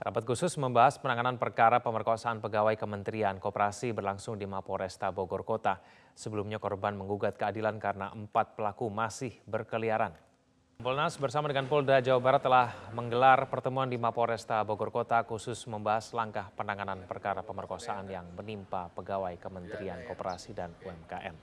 Rapat khusus membahas penanganan perkara pemerkosaan pegawai Kementerian Koperasi berlangsung di Mapolresta Bogor Kota. Sebelumnya korban menggugat keadilan karena empat pelaku masih berkeliaran. Polnas bersama dengan Polda Jawa Barat telah menggelar pertemuan di Mapolresta Bogor Kota khusus membahas langkah penanganan perkara pemerkosaan yang menimpa pegawai Kementerian Koperasi dan UMKM.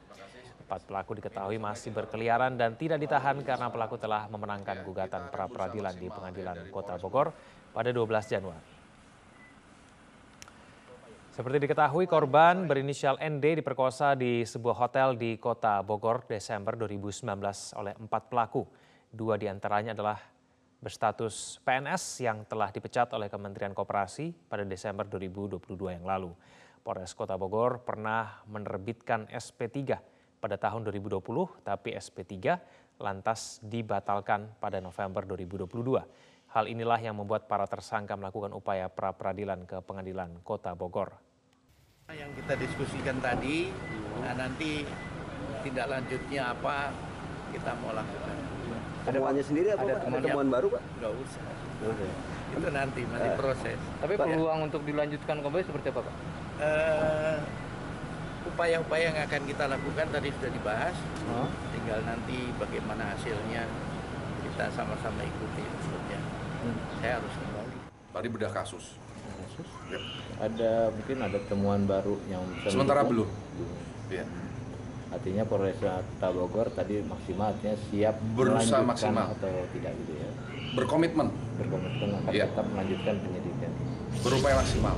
Empat pelaku diketahui masih berkeliaran dan tidak ditahan karena pelaku telah memenangkan gugatan pra peradilan di Pengadilan Kota Bogor pada 12 Januari. Seperti diketahui, korban berinisial ND diperkosa di sebuah hotel di kota Bogor Desember 2019 oleh empat pelaku. Dua di antaranya adalah berstatus PNS yang telah dipecat oleh Kementerian Koperasi pada Desember 2022 yang lalu. Polres Kota Bogor pernah menerbitkan SP3 pada tahun 2020, tapi SP3 lantas dibatalkan pada November 2022. Hal inilah yang membuat para tersangka melakukan upaya pra peradilan ke pengadilan kota Bogor. Yang kita diskusikan tadi, nah nanti tindak lanjutnya apa kita mau lakukan. Temuannya sendiri apa ada Pak? temuan- Ada temuan baru Pak? Nggak usah. Itu nanti masih proses. Tapi Pak, ya? peluang untuk dilanjutkan kembali seperti apa, Pak? Eh, upaya-upaya yang akan kita lakukan tadi sudah dibahas. Tinggal nanti bagaimana hasilnya kita sama-sama ikuti maksudnya. Saya harus kembali. Tadi bedah kasus. Yep. ada mungkin ada temuan baru yang bisa Sementara mendukung? belum. Iya. Artinya Polres Kota Bogor tadi maksimal artinya siap Berusaha maksimal. atau tidak gitu ya. Berkomitmen, Berkomitmen akan Iya. tetap melanjutkan penyidikan. berupaya maksimal.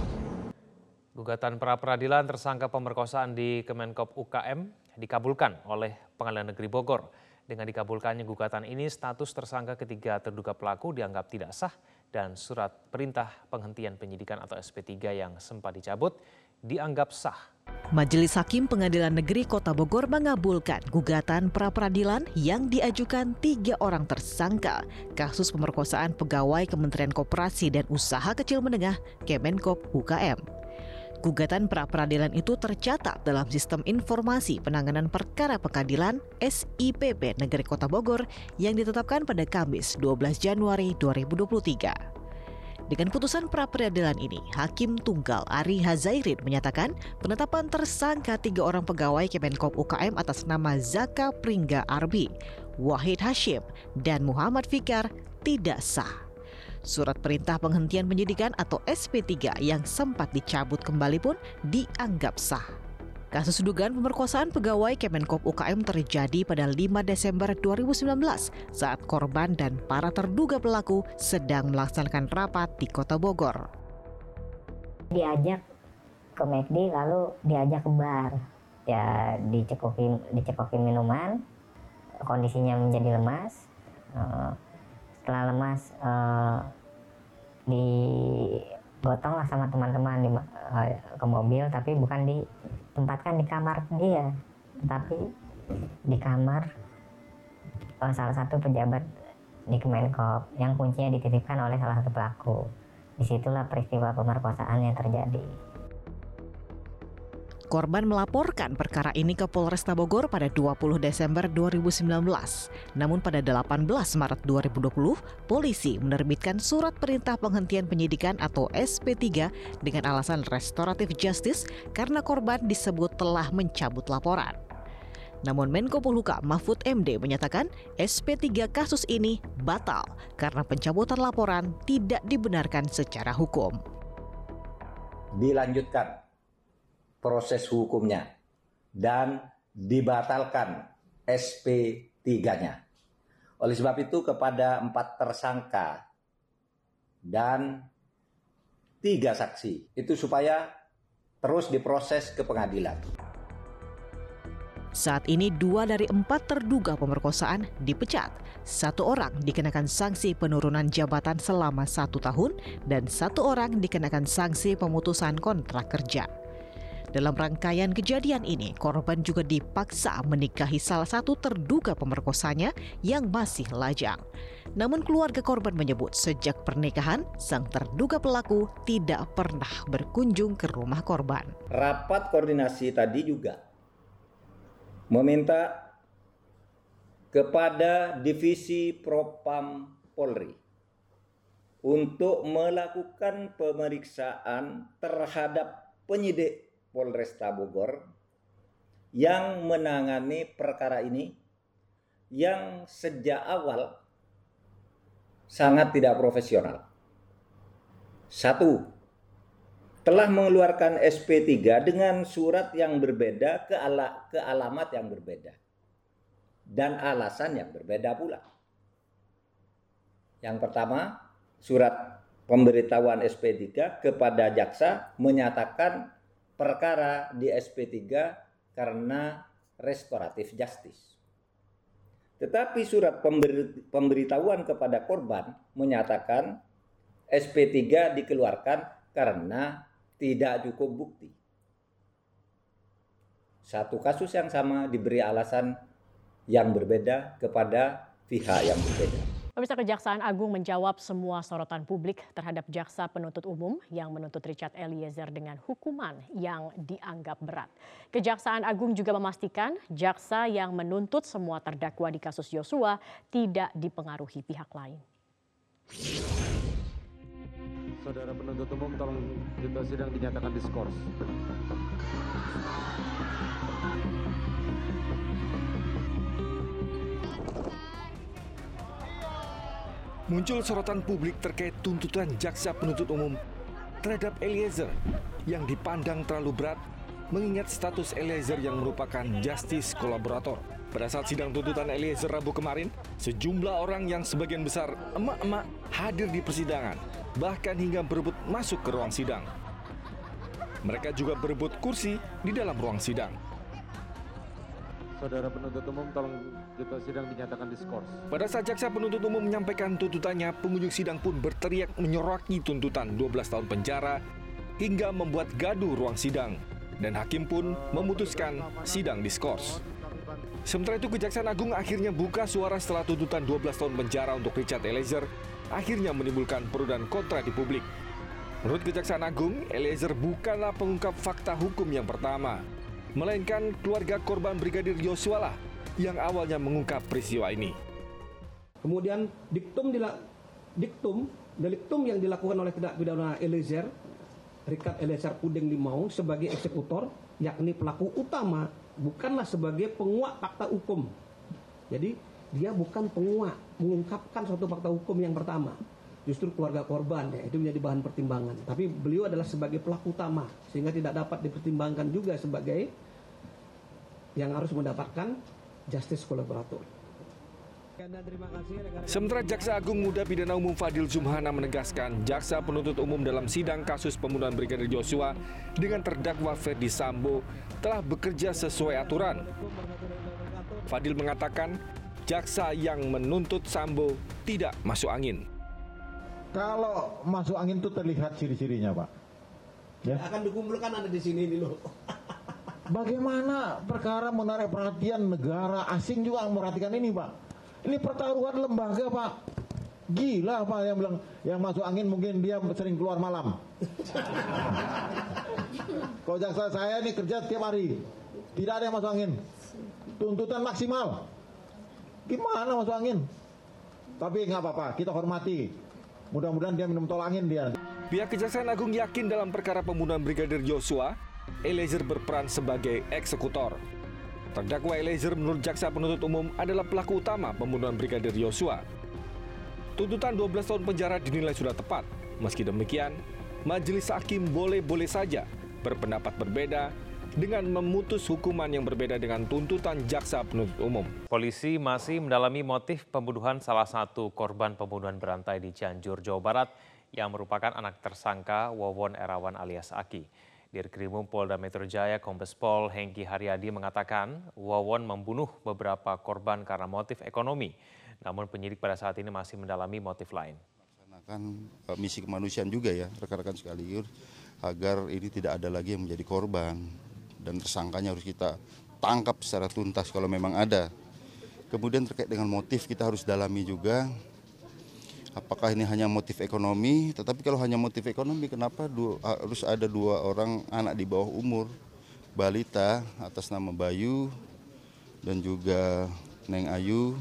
Gugatan pra peradilan tersangka pemerkosaan di Kemenkop UKM dikabulkan oleh Pengadilan Negeri Bogor. Dengan dikabulkannya gugatan ini, status tersangka ketiga terduga pelaku dianggap tidak sah dan surat perintah penghentian penyidikan atau SP3 yang sempat dicabut dianggap sah. Majelis Hakim Pengadilan Negeri Kota Bogor mengabulkan gugatan pra-peradilan yang diajukan tiga orang tersangka kasus pemerkosaan pegawai Kementerian Koperasi dan Usaha Kecil Menengah Kemenkop UKM. Gugatan pra-peradilan itu tercatat dalam Sistem Informasi Penanganan Perkara Pengadilan SIPP Negeri Kota Bogor yang ditetapkan pada Kamis 12 Januari 2023. Dengan putusan pra-peradilan ini, Hakim Tunggal Ari Hazairin menyatakan penetapan tersangka tiga orang pegawai Kemenkop UKM atas nama Zaka Pringga Arbi, Wahid Hashim, dan Muhammad Fikar tidak sah. Surat perintah penghentian penyidikan atau SP3 yang sempat dicabut kembali pun dianggap sah. Kasus dugaan pemerkosaan pegawai Kemenkop UKM terjadi pada 5 Desember 2019 saat korban dan para terduga pelaku sedang melaksanakan rapat di Kota Bogor. diajak ke McD lalu diajak ke bar ya dicekokin dicekokin minuman kondisinya menjadi lemas Eh, setelah lemas eh, digotong lah sama teman-teman di, eh, ke mobil tapi bukan ditempatkan di kamar dia tapi di kamar eh, salah satu pejabat di Kemenkop yang kuncinya dititipkan oleh salah satu pelaku di situlah peristiwa pemerkosaan yang terjadi. Korban melaporkan perkara ini ke Polresta Bogor pada 20 Desember 2019. Namun pada 18 Maret 2020, polisi menerbitkan surat perintah penghentian penyidikan atau SP3 dengan alasan restoratif justice karena korban disebut telah mencabut laporan. Namun Menko Polhukam Mahfud MD menyatakan SP3 kasus ini batal karena pencabutan laporan tidak dibenarkan secara hukum. Dilanjutkan proses hukumnya dan dibatalkan SP3-nya. Oleh sebab itu kepada empat tersangka dan tiga saksi itu supaya terus diproses ke pengadilan. Saat ini dua dari empat terduga pemerkosaan dipecat. Satu orang dikenakan sanksi penurunan jabatan selama satu tahun dan satu orang dikenakan sanksi pemutusan kontrak kerja. Dalam rangkaian kejadian ini, korban juga dipaksa menikahi salah satu terduga pemerkosanya yang masih lajang. Namun keluarga korban menyebut sejak pernikahan, sang terduga pelaku tidak pernah berkunjung ke rumah korban. Rapat koordinasi tadi juga meminta kepada Divisi Propam Polri untuk melakukan pemeriksaan terhadap penyidik Polresta Bogor yang menangani perkara ini yang sejak awal sangat tidak profesional. Satu, telah mengeluarkan SP3 dengan surat yang berbeda ke, ala, ke alamat yang berbeda dan alasan yang berbeda pula. Yang pertama, surat pemberitahuan SP3 kepada jaksa menyatakan perkara di SP3 karena restoratif justice. Tetapi surat pemberitahuan kepada korban menyatakan SP3 dikeluarkan karena tidak cukup bukti. Satu kasus yang sama diberi alasan yang berbeda kepada pihak yang berbeda. Pemirsa Kejaksaan Agung menjawab semua sorotan publik terhadap jaksa penuntut umum yang menuntut Richard Eliezer dengan hukuman yang dianggap berat. Kejaksaan Agung juga memastikan jaksa yang menuntut semua terdakwa di kasus Yosua tidak dipengaruhi pihak lain. Saudara penuntut umum tolong kita sidang dinyatakan diskors. Muncul sorotan publik terkait tuntutan jaksa penuntut umum terhadap Eliezer yang dipandang terlalu berat mengingat status Eliezer yang merupakan justice kolaborator. Pada saat sidang tuntutan Eliezer Rabu kemarin, sejumlah orang yang sebagian besar emak-emak hadir di persidangan, bahkan hingga berebut masuk ke ruang sidang. Mereka juga berebut kursi di dalam ruang sidang. Saudara penuntut umum tolong kita sidang dinyatakan diskors. Pada saat jaksa penuntut umum menyampaikan tuntutannya, pengunjung sidang pun berteriak menyoraki tuntutan 12 tahun penjara hingga membuat gaduh ruang sidang. Dan hakim pun memutuskan sidang diskors. Sementara itu Kejaksaan Agung akhirnya buka suara setelah tuntutan 12 tahun penjara untuk Richard Eliezer akhirnya menimbulkan pro dan kontra di publik. Menurut Kejaksaan Agung, Eliezer bukanlah pengungkap fakta hukum yang pertama melainkan keluarga korban Brigadir Yosua lah yang awalnya mengungkap peristiwa ini. Kemudian diktum dila, diktum deliktum yang dilakukan oleh tidak pidana Eliezer, Richard Eliezer Puding Limau sebagai eksekutor, yakni pelaku utama, bukanlah sebagai penguak fakta hukum. Jadi dia bukan penguak, mengungkapkan suatu fakta hukum yang pertama. Justru keluarga korban ya, itu menjadi bahan pertimbangan. Tapi beliau adalah sebagai pelaku utama, sehingga tidak dapat dipertimbangkan juga sebagai yang harus mendapatkan justice kolaborator. Sementara Jaksa Agung Muda Pidana Umum Fadil Zumhana menegaskan jaksa penuntut umum dalam sidang kasus pembunuhan Brigadir Joshua dengan terdakwa Ferdi Sambo telah bekerja sesuai aturan. Fadil mengatakan jaksa yang menuntut Sambo tidak masuk angin. Kalau masuk angin itu terlihat ciri-cirinya, Pak. Ya. Akan dikumpulkan ada di sini ini loh. Bagaimana perkara menarik perhatian negara asing juga memperhatikan ini, Pak? Ini pertaruhan lembaga, Pak. Gila, Pak, yang bilang yang masuk angin mungkin dia sering keluar malam. Kalau jaksa saya ini kerja tiap hari, tidak ada yang masuk angin. Tuntutan maksimal. Gimana masuk angin? Tapi nggak apa-apa, kita hormati. Mudah-mudahan dia minum tol angin dia. Pihak Kejaksaan Agung yakin dalam perkara pembunuhan Brigadir Joshua, Eliezer berperan sebagai eksekutor. Terdakwa Eliezer menurut jaksa penuntut umum adalah pelaku utama pembunuhan Brigadir Yosua. Tuntutan 12 tahun penjara dinilai sudah tepat. Meski demikian, majelis hakim boleh-boleh saja berpendapat berbeda dengan memutus hukuman yang berbeda dengan tuntutan jaksa penuntut umum. Polisi masih mendalami motif pembunuhan salah satu korban pembunuhan berantai di Cianjur, Jawa Barat yang merupakan anak tersangka Wawon Erawan alias Aki. Dirkrimum Polda Metro Jaya Kombes Pol Hengki Haryadi mengatakan Wawon membunuh beberapa korban karena motif ekonomi. Namun penyidik pada saat ini masih mendalami motif lain. Laksanakan misi kemanusiaan juga ya rekan-rekan sekaligus agar ini tidak ada lagi yang menjadi korban dan tersangkanya harus kita tangkap secara tuntas kalau memang ada. Kemudian terkait dengan motif kita harus dalami juga apakah ini hanya motif ekonomi, tetapi kalau hanya motif ekonomi kenapa dua, harus ada dua orang anak di bawah umur balita atas nama Bayu dan juga Neng Ayu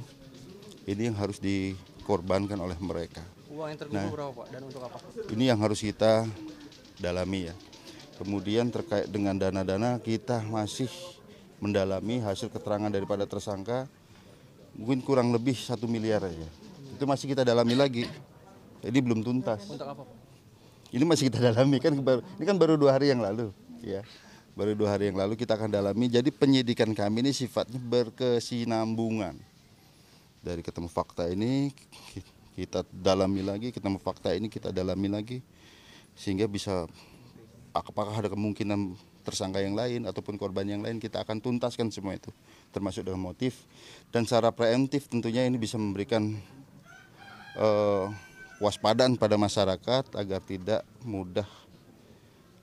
ini yang harus dikorbankan oleh mereka. Uang yang terkumpul Nah. berapa Pak dan untuk apa? Ini yang harus kita dalami ya. Kemudian terkait dengan dana-dana kita masih mendalami hasil keterangan daripada tersangka mungkin kurang lebih satu miliar aja. Itu masih kita dalami lagi. Jadi belum tuntas. Untuk apa Pak? Ini masih kita dalami kan ini kan baru dua hari yang lalu ya. Baru dua hari yang lalu kita akan dalami. Jadi penyidikan kami ini sifatnya berkesinambungan. Dari ketemu fakta ini kita dalami lagi, ketemu fakta ini kita dalami lagi sehingga bisa apakah ada kemungkinan tersangka yang lain ataupun korban yang lain kita akan tuntaskan semua itu termasuk dengan motif dan secara preemptif tentunya ini bisa memberikan eh, waspadaan pada masyarakat agar tidak mudah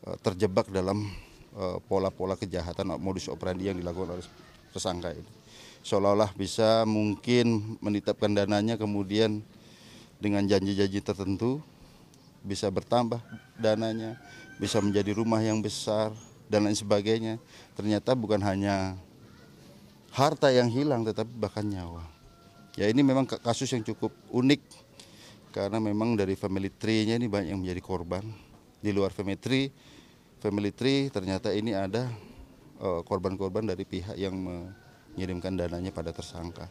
eh, terjebak dalam eh, pola-pola kejahatan atau modus operandi yang dilakukan oleh tersangka ini. Seolah-olah bisa mungkin menitapkan dananya kemudian dengan janji-janji tertentu bisa bertambah dananya, bisa menjadi rumah yang besar dan lain sebagainya. Ternyata bukan hanya harta yang hilang tetapi bahkan nyawa. Ya ini memang kasus yang cukup unik karena memang dari family tree-nya ini banyak yang menjadi korban. Di luar family tree, family tree ternyata ini ada eh, korban-korban dari pihak yang mengirimkan dananya pada tersangka.